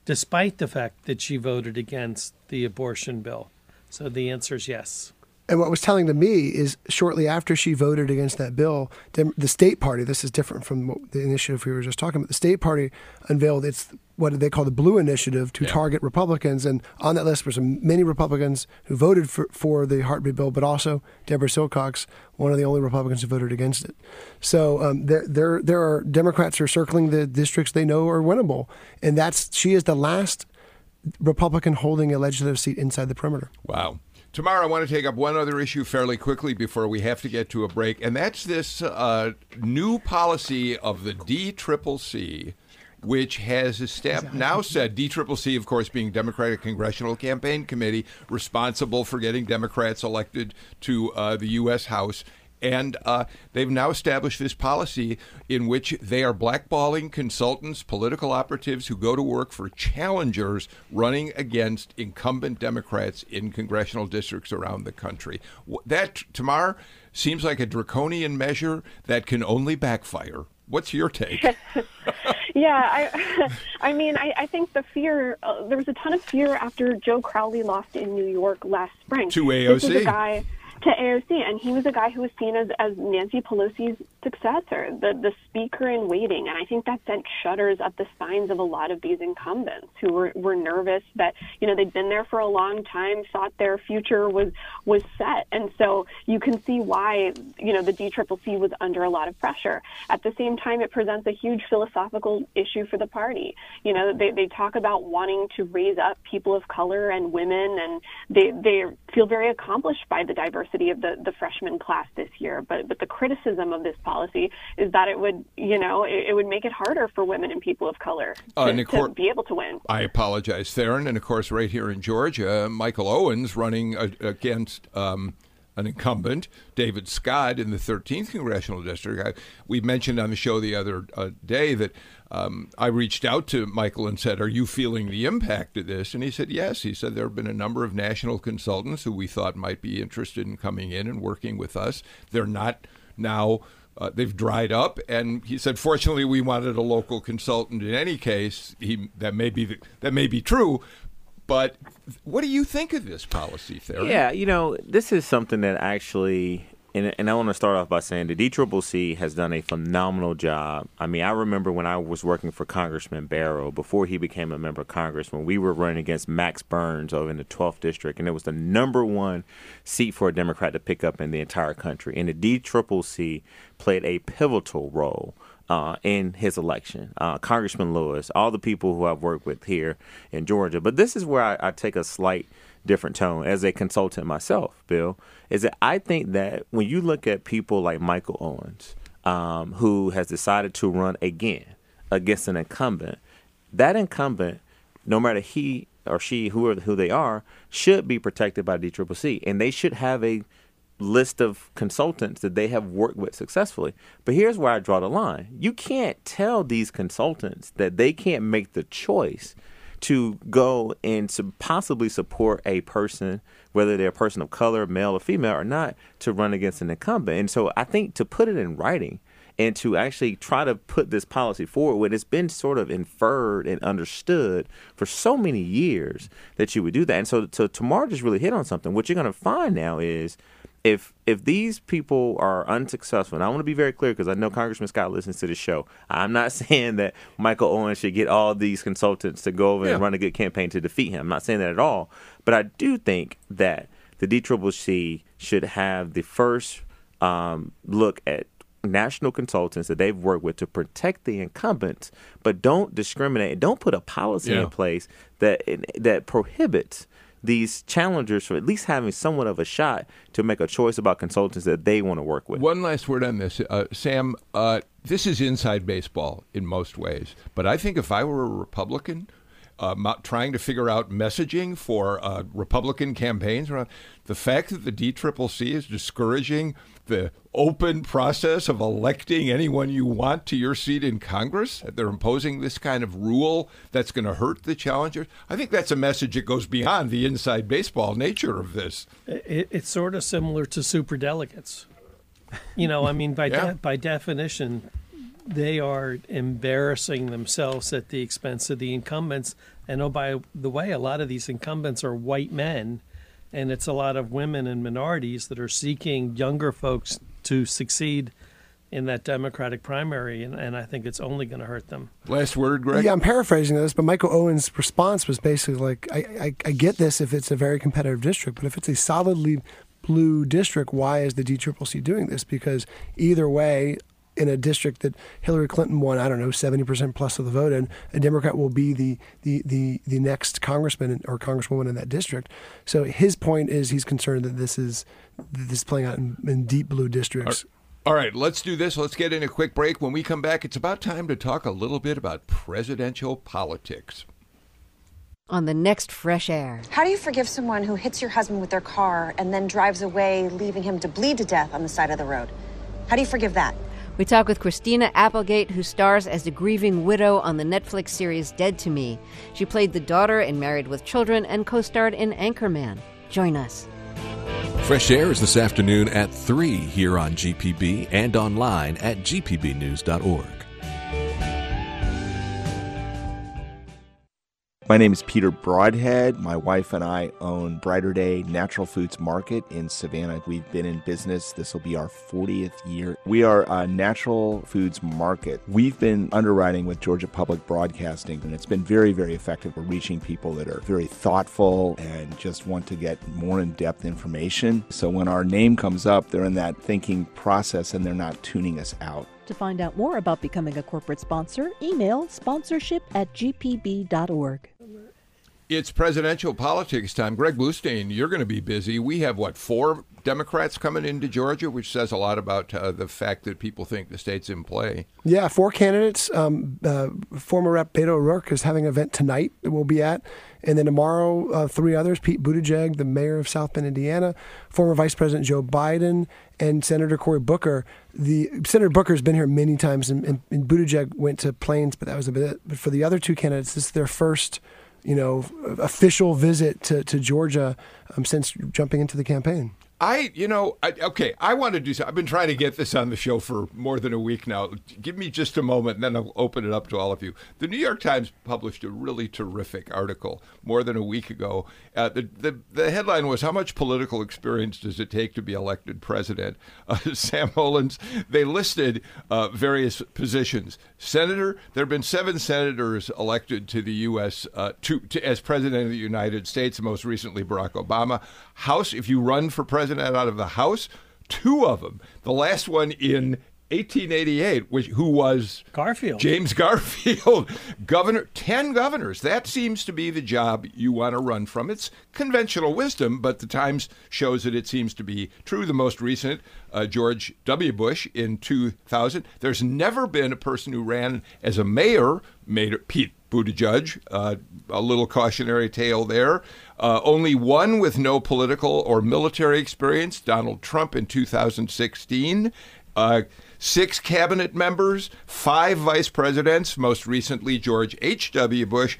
despite the fact that she voted against the abortion bill. So the answer is yes. And what was telling to me is shortly after she voted against that bill, the state party, this is different from the initiative we were just talking about, the state party unveiled its what they call the Blue Initiative to yeah. target Republicans. And on that list were some many Republicans who voted for, for the heartbeat bill, but also Deborah Silcox, one of the only Republicans who voted against it. So um, there, there, there are Democrats who are circling the districts they know are winnable. And that's she is the last Republican holding a legislative seat inside the perimeter. Wow. Tamar, I want to take up one other issue fairly quickly before we have to get to a break, and that's this uh, new policy of the DCCC, which has established, now said DCCC, of course, being Democratic Congressional Campaign Committee, responsible for getting Democrats elected to uh, the U.S. House, and uh, they've now established this policy in which they are blackballing consultants, political operatives who go to work for challengers running against incumbent Democrats in congressional districts around the country. That, Tamar, seems like a draconian measure that can only backfire. What's your take? yeah, I, I mean, I, I think the fear. Uh, there was a ton of fear after Joe Crowley lost in New York last spring. To AOC. This is a guy to AOC, and he was a guy who was seen as, as Nancy Pelosi's successor, the the speaker in waiting, and I think that sent shudders up the spines of a lot of these incumbents who were were nervous that you know they'd been there for a long time, thought their future was was set, and so you can see why you know the DCCC was under a lot of pressure. At the same time, it presents a huge philosophical issue for the party. You know, they they talk about wanting to raise up people of color and women, and they they feel very accomplished by the diversity of the the freshman class this year. But but the criticism of this policy is that it would you know it, it would make it harder for women and people of color Uh, to, and of to be able to win. I apologize, Theron. And of course, right here in Georgia, Michael Owens running uh, against um, an incumbent, David Scott, in the 13th congressional district. I, we mentioned on the show the other uh, day that um, I reached out to Michael and said, Are you feeling the impact of this? And he said, Yes. He said there have been a number of national consultants who we thought might be interested in coming in and working with us. They're not now. Uh, they've dried up, and he said, "Fortunately, we wanted a local consultant. In any case, he that may be that may be true, but what do you think of this policy, Theron? Yeah, you know, this is something that actually, and, and I want to start off by saying the DCCC has done a phenomenal job. I mean, I remember when I was working for Congressman Barrow before he became a member of Congress, when we were running against Max Burns over in the 12th district, and it was the number one seat for a Democrat to pick up in the entire country. And the DCCC played a pivotal role uh, in his election. Uh, Congressman Lewis, all the people who I've worked with here in Georgia. But this is where I, I take a slight different tone as a consultant myself, Bill, is that I think that when you look at people like Michael Owens, um, who has decided to run again against an incumbent, that incumbent, no matter he or she, whoever who they are, should be protected by DCCC, and they should have a list of consultants that they have worked with successfully. But here's where I draw the line. You can't tell these consultants that they can't make the choice to go and possibly support a person, whether they're a person of color, male or female or not, to run against an incumbent. And so I think to put it in writing and to actually try to put this policy forward when it's been sort of inferred and understood for so many years that you would do that. And so, so Tamar just really hit on something. What you're going to find now is if if these people are unsuccessful, and I want to be very clear because I know Congressman Scott listens to the show. I'm not saying that Michael Owen should get all these consultants to go over Yeah. and run a good campaign to defeat him. I'm not saying that at all. But I do think that the DCCC should have the first um, look at national consultants that they've worked with to protect the incumbents, but don't discriminate. Don't put a policy Yeah. in place that that prohibits these challengers from at least having somewhat of a shot to make a choice about consultants that they want to work with. One last word on this, uh, Sam. Uh, this is inside baseball in most ways, but I think if I were a Republican. Uh, trying to figure out messaging for uh, Republican campaigns around the fact that the DCCC is discouraging the open process of electing anyone you want to your seat in Congress. that They're imposing this kind of rule that's going to hurt the challengers. I think that's a message that goes beyond the inside baseball nature of this. It, it's sort of similar to superdelegates. You know, I mean, by Yeah. de- by definition, they are embarrassing themselves at the expense of the incumbents. And oh, by the way, a lot of these incumbents are white men, and it's a lot of women and minorities that are seeking younger folks to succeed in that Democratic primary, and, and I think it's only going to hurt them. Last word, Greg. Yeah, I'm paraphrasing this, but Michael Owen's response was basically like, I, I, I get this if it's a very competitive district, but if it's a solidly blue district, why is the DCCC doing this? Because either way, in a district that Hillary Clinton won, I don't know, 70% plus of the vote in, a Democrat will be the, the, the, the next congressman or congresswoman in that district. So his point is he's concerned that this is this is playing out in, in deep blue districts. All right, let's do this. Let's get in a quick break. When we come back, it's about time to talk a little bit about presidential politics. On the next Fresh Air. How do you forgive someone who hits your husband with their car and then drives away, leaving him to bleed to death on the side of the road? How do you forgive that? We talk with Christina Applegate, who stars as the grieving widow on the Netflix series Dead to Me. She played the daughter in Married with Children and co starred in Anchorman. Join us. Fresh Air is this afternoon at 3 here on GPB and online at gpbnews.org. My name is Peter Broadhead. My wife and I own Brighter Day Natural Foods Market in Savannah. We've been in business. This will be our 40th year. We are a natural foods market. We've been underwriting with Georgia Public Broadcasting, and it's been very, very effective. We're reaching people that are very thoughtful and just want to get more in depth information. So when our name comes up, they're in that thinking process and they're not tuning us out. To find out more about becoming a corporate sponsor, email sponsorship at gpb.org. It's presidential politics time. Greg Bluestein, you're going to be busy. We have, what, four Democrats coming into Georgia, which says a lot about uh, the fact that people think the state's in play. Yeah, four candidates. Um, uh, former Rep Beto O'Rourke is having an event tonight that we'll be at. And then tomorrow, uh, three others Pete Buttigieg, the mayor of South Bend, Indiana, former Vice President Joe Biden, and Senator Cory Booker. The Senator Booker's been here many times, and, and, and Buttigieg went to Plains, but that was a bit. But for the other two candidates, this is their first you know, official visit to, to Georgia um, since jumping into the campaign. I, you know, I, okay, I want to do so. I've been trying to get this on the show for more than a week now. Give me just a moment, and then I'll open it up to all of you. The New York Times published a really terrific article more than a week ago. Uh, the, the, the headline was How much political experience does it take to be elected president? Uh, Sam Olens, they listed uh, various positions. Senator, there have been seven senators elected to the U.S. Uh, to, to, as president of the United States, most recently Barack Obama. House, if you run for president out of the House, two of them. The last one in 1888, which who was Garfield, James Garfield, governor, ten governors. That seems to be the job you want to run from. It's conventional wisdom, but the Times shows that it seems to be true. The most recent, uh, George W. Bush in 2000. There's never been a person who ran as a mayor, made Pete Buttigieg. Uh, a little cautionary tale there. Uh, only one with no political or military experience, Donald Trump in 2016. Uh, six cabinet members, five vice presidents, most recently George H.W. Bush,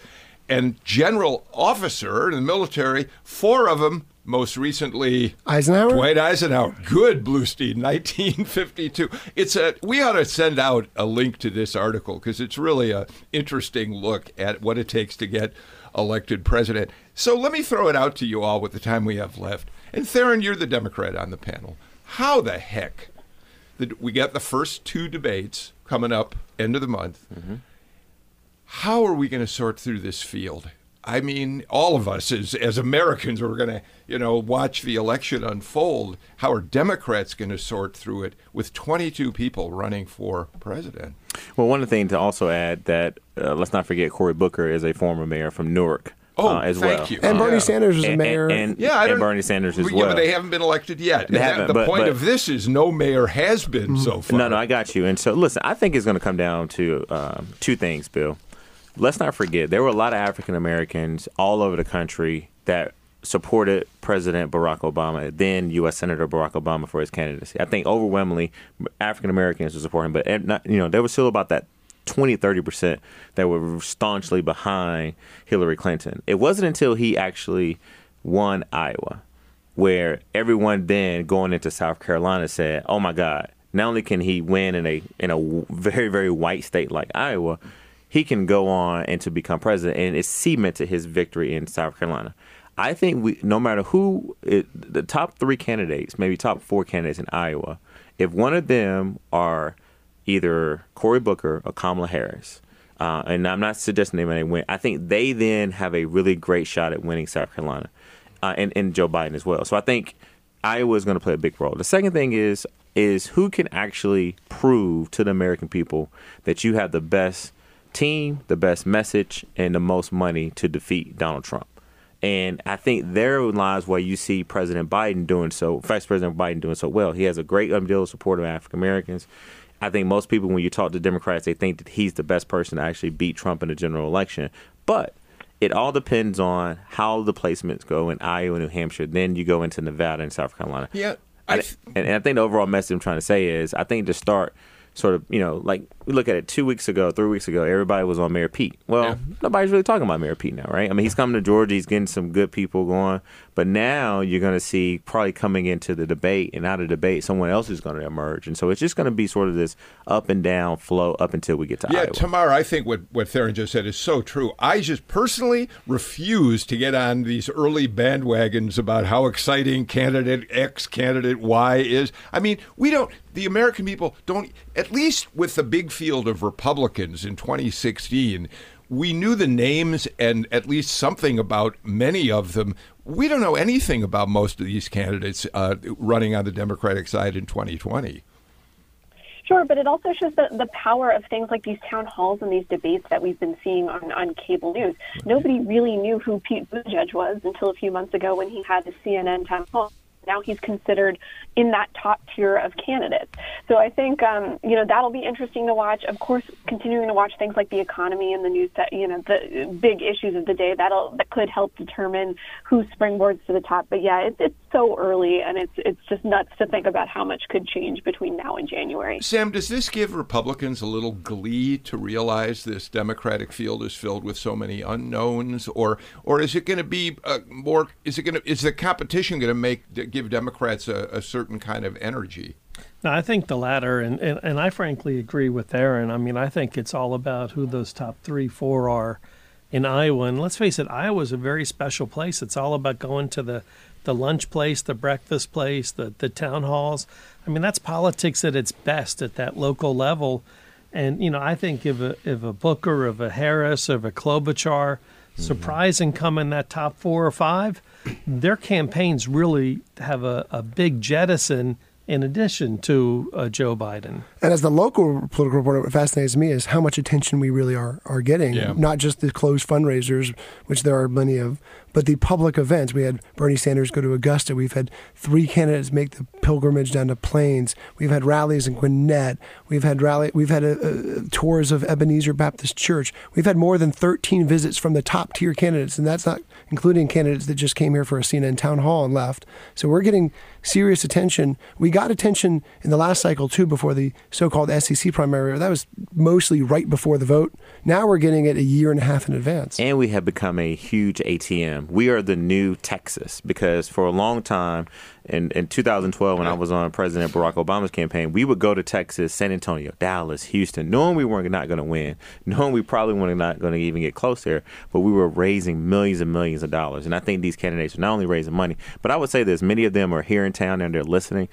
and general officer in the military, four of them, most recently Eisenhower. Dwight Eisenhower. Good, Bluestein, 1952. It's a. We ought to send out a link to this article because it's really a interesting look at what it takes to get elected president. So let me throw it out to you all with the time we have left. And Theron, you're the Democrat on the panel. How the heck we got the first two debates coming up end of the month. Mm-hmm. How are we going to sort through this field? I mean, all of us as as Americans are going to, you know, watch the election unfold. How are Democrats going to sort through it with 22 people running for president? Well, one thing to also add that uh, let's not forget Cory Booker is a former mayor from Newark. Oh, uh, as thank well. you. And Bernie Yeah. Sanders is a And- mayor. and, Yeah, I and don't- Bernie Sanders as yeah, well. but they haven't been elected yet. They haven't, the but- point but- of this is no mayor has been so far. No, no, I got you. And so, listen, I think it's going to come down to um, two things, Bill. Let's not forget there were a lot of African Americans all over the country that supported President Barack Obama, then U.S. Senator Barack Obama for his candidacy. I think overwhelmingly African Americans were supporting, but not, you know there was still about that 20, 30 percent that were staunchly behind Hillary Clinton. It wasn't until he actually won Iowa where everyone then going into South Carolina said, "Oh my God! Not only can he win in a in a very very white state like Iowa, he can go on and to become president." And it cemented his victory in South Carolina. I think we, no matter who, it, the top three candidates, maybe top four candidates in Iowa, if one of them are either Cory Booker or Kamala Harris, uh, and I'm not suggesting they may win. I think they then have a really great shot at winning South Carolina, uh, and and Joe Biden as well. So I think Iowa is going to play a big role. The second thing is is who can actually prove to the American people that you have the best team, the best message, and the most money to defeat Donald Trump. And I think there lies where you see President Biden doing so, Vice President Biden doing so well. He has a great deal of support of African Americans. I think most people, when you talk to Democrats, they think that he's the best person to actually beat Trump in the general election. But it all depends on how the placements go in Iowa and New Hampshire. Then you go into Nevada and South Carolina. Yeah, I, and, and I think the overall message I'm trying to say is I think to start sort of, you know, like we look at it two weeks ago, three weeks ago, everybody was on Mayor Pete. Well, Yeah. nobody's really talking about Mayor Pete now, right? I mean, he's coming to Georgia, he's getting some good people going, but now you're going to see probably coming into the debate and out of debate, someone else is going to emerge, and so it's just going to be sort of this up and down flow up until we get to Iowa. Yeah, Iowa. Tamar, I think what, what Theron just said is so true. I just personally refuse to get on these early bandwagons about how exciting candidate X, candidate Y is. I mean, we don't, the American people don't, at least with the big field of Republicans in 2016, we knew the names and at least something about many of them. We don't know anything about most of these candidates uh, running on the Democratic side in 2020. Sure, but it also shows the, the power of things like these town halls and these debates that we've been seeing on, on cable news. Nobody really knew who Pete Buttigieg was until a few months ago when he had the CNN town hall. Now he's considered in that top tier of candidates. So I think um, you know that'll be interesting to watch. Of course, continuing to watch things like the economy and the news that you know the big issues of the day that'll that could help determine who springboards to the top. But yeah, it's it's so early and it's it's just nuts to think about how much could change between now and January. Sam, does this give Republicans a little glee to realize this Democratic field is filled with so many unknowns, or or is it going to be uh, more? Is it going to is the competition going to make give Democrats a, a certain kind of energy? No, I think the latter, and, and, and I frankly agree with Theron. I mean, I think it's all about who those top three, four are in Iowa. And let's face it, Iowa's a very special place. It's all about going to the, the lunch place, the breakfast place, the, the town halls. I mean, that's politics at its best at that local level. And, you know, I think if a, if a Booker, of a Harris, of a Klobuchar surprise and come in that top four or five, their campaigns really have a, a big jettison in addition to uh, Joe Biden. And as the local political reporter, what fascinates me is how much attention we really are are getting. Yeah. Not just the closed fundraisers, which there are many of, but the public events. We had Bernie Sanders go to Augusta. We've had three candidates make the pilgrimage down to Plains. We've had rallies in Gwinnett. We've had rally. We've had uh uh tours of Ebenezer Baptist Church. We've had more than 13 visits from the top tier candidates, and that's not including candidates that just came here for a CNN town hall and left. So we're getting serious attention. We got attention in the last cycle too, before the so-called SEC primary. That was mostly right before the vote. Now we're getting it a year and a half in advance. And we have become a huge ATM. We are the new Texas because for a long time, in, in 2012, when I was on President Barack Obama's campaign, we would go to Texas, San Antonio, Dallas, Houston, knowing we were not going to win, knowing we probably were not going to even get close there, but we were raising millions and millions of dollars. And I think these candidates are not only raising money, but I would say this many of them are here in town and they're listening.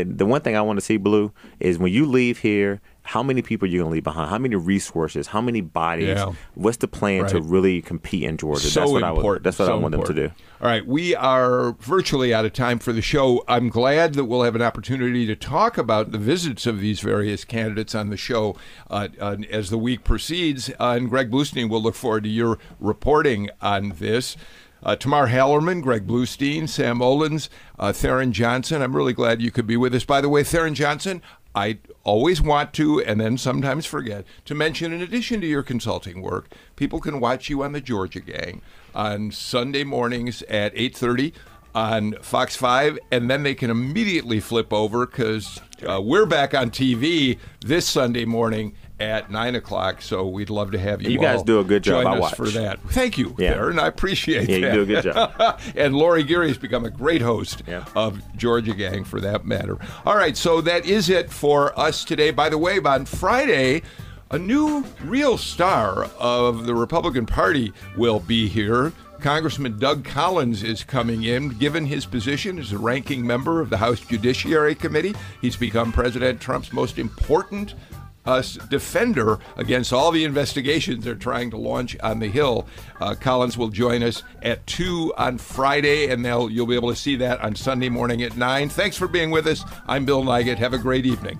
And the one thing I want to see, Blue, is when you leave here, how many people are you going to leave behind? How many resources? How many bodies? Yeah. What's the plan to really compete in Georgia? So that's what I important. would. That's what so I want them to do. All right, we are virtually out of time for the show. I'm glad that we'll have an opportunity to talk about the visits of these various candidates on the show uh, uh, as the week proceeds. Uh, and Greg Bluestein will look forward to your reporting on this. Uh, Tamar Hallerman, Greg Bluestein, Sam Olens, uh, Theron Johnson. I'm really glad you could be with us. By the way, Theron Johnson, I always want to and then sometimes forget to mention in addition to your consulting work, people can watch you on the Georgia Gang on Sunday mornings at 8:30 on Fox 5 and then they can immediately flip over cuz uh, we're back on TV this Sunday morning at 9 o'clock so we'd love to have you You guys do a good job. I watch. for that thank you Yeah. Theron. I appreciate Yeah, you do a good job. and Lori Geary has become a great host of Georgia Gang for that matter. All right, so that is it for us today. By the way, on Friday, a new real star of the Republican Party will be here. Congressman Doug Collins is coming in, given his position as a ranking member of the House Judiciary Committee. He's become President Trump's most important uh, defender against all the investigations they're trying to launch on the Hill. Uh, Collins will join us at 2 on Friday, and they'll, you'll be able to see that on Sunday morning at 9. Thanks for being with us. I'm Bill Nigut. Have a great evening.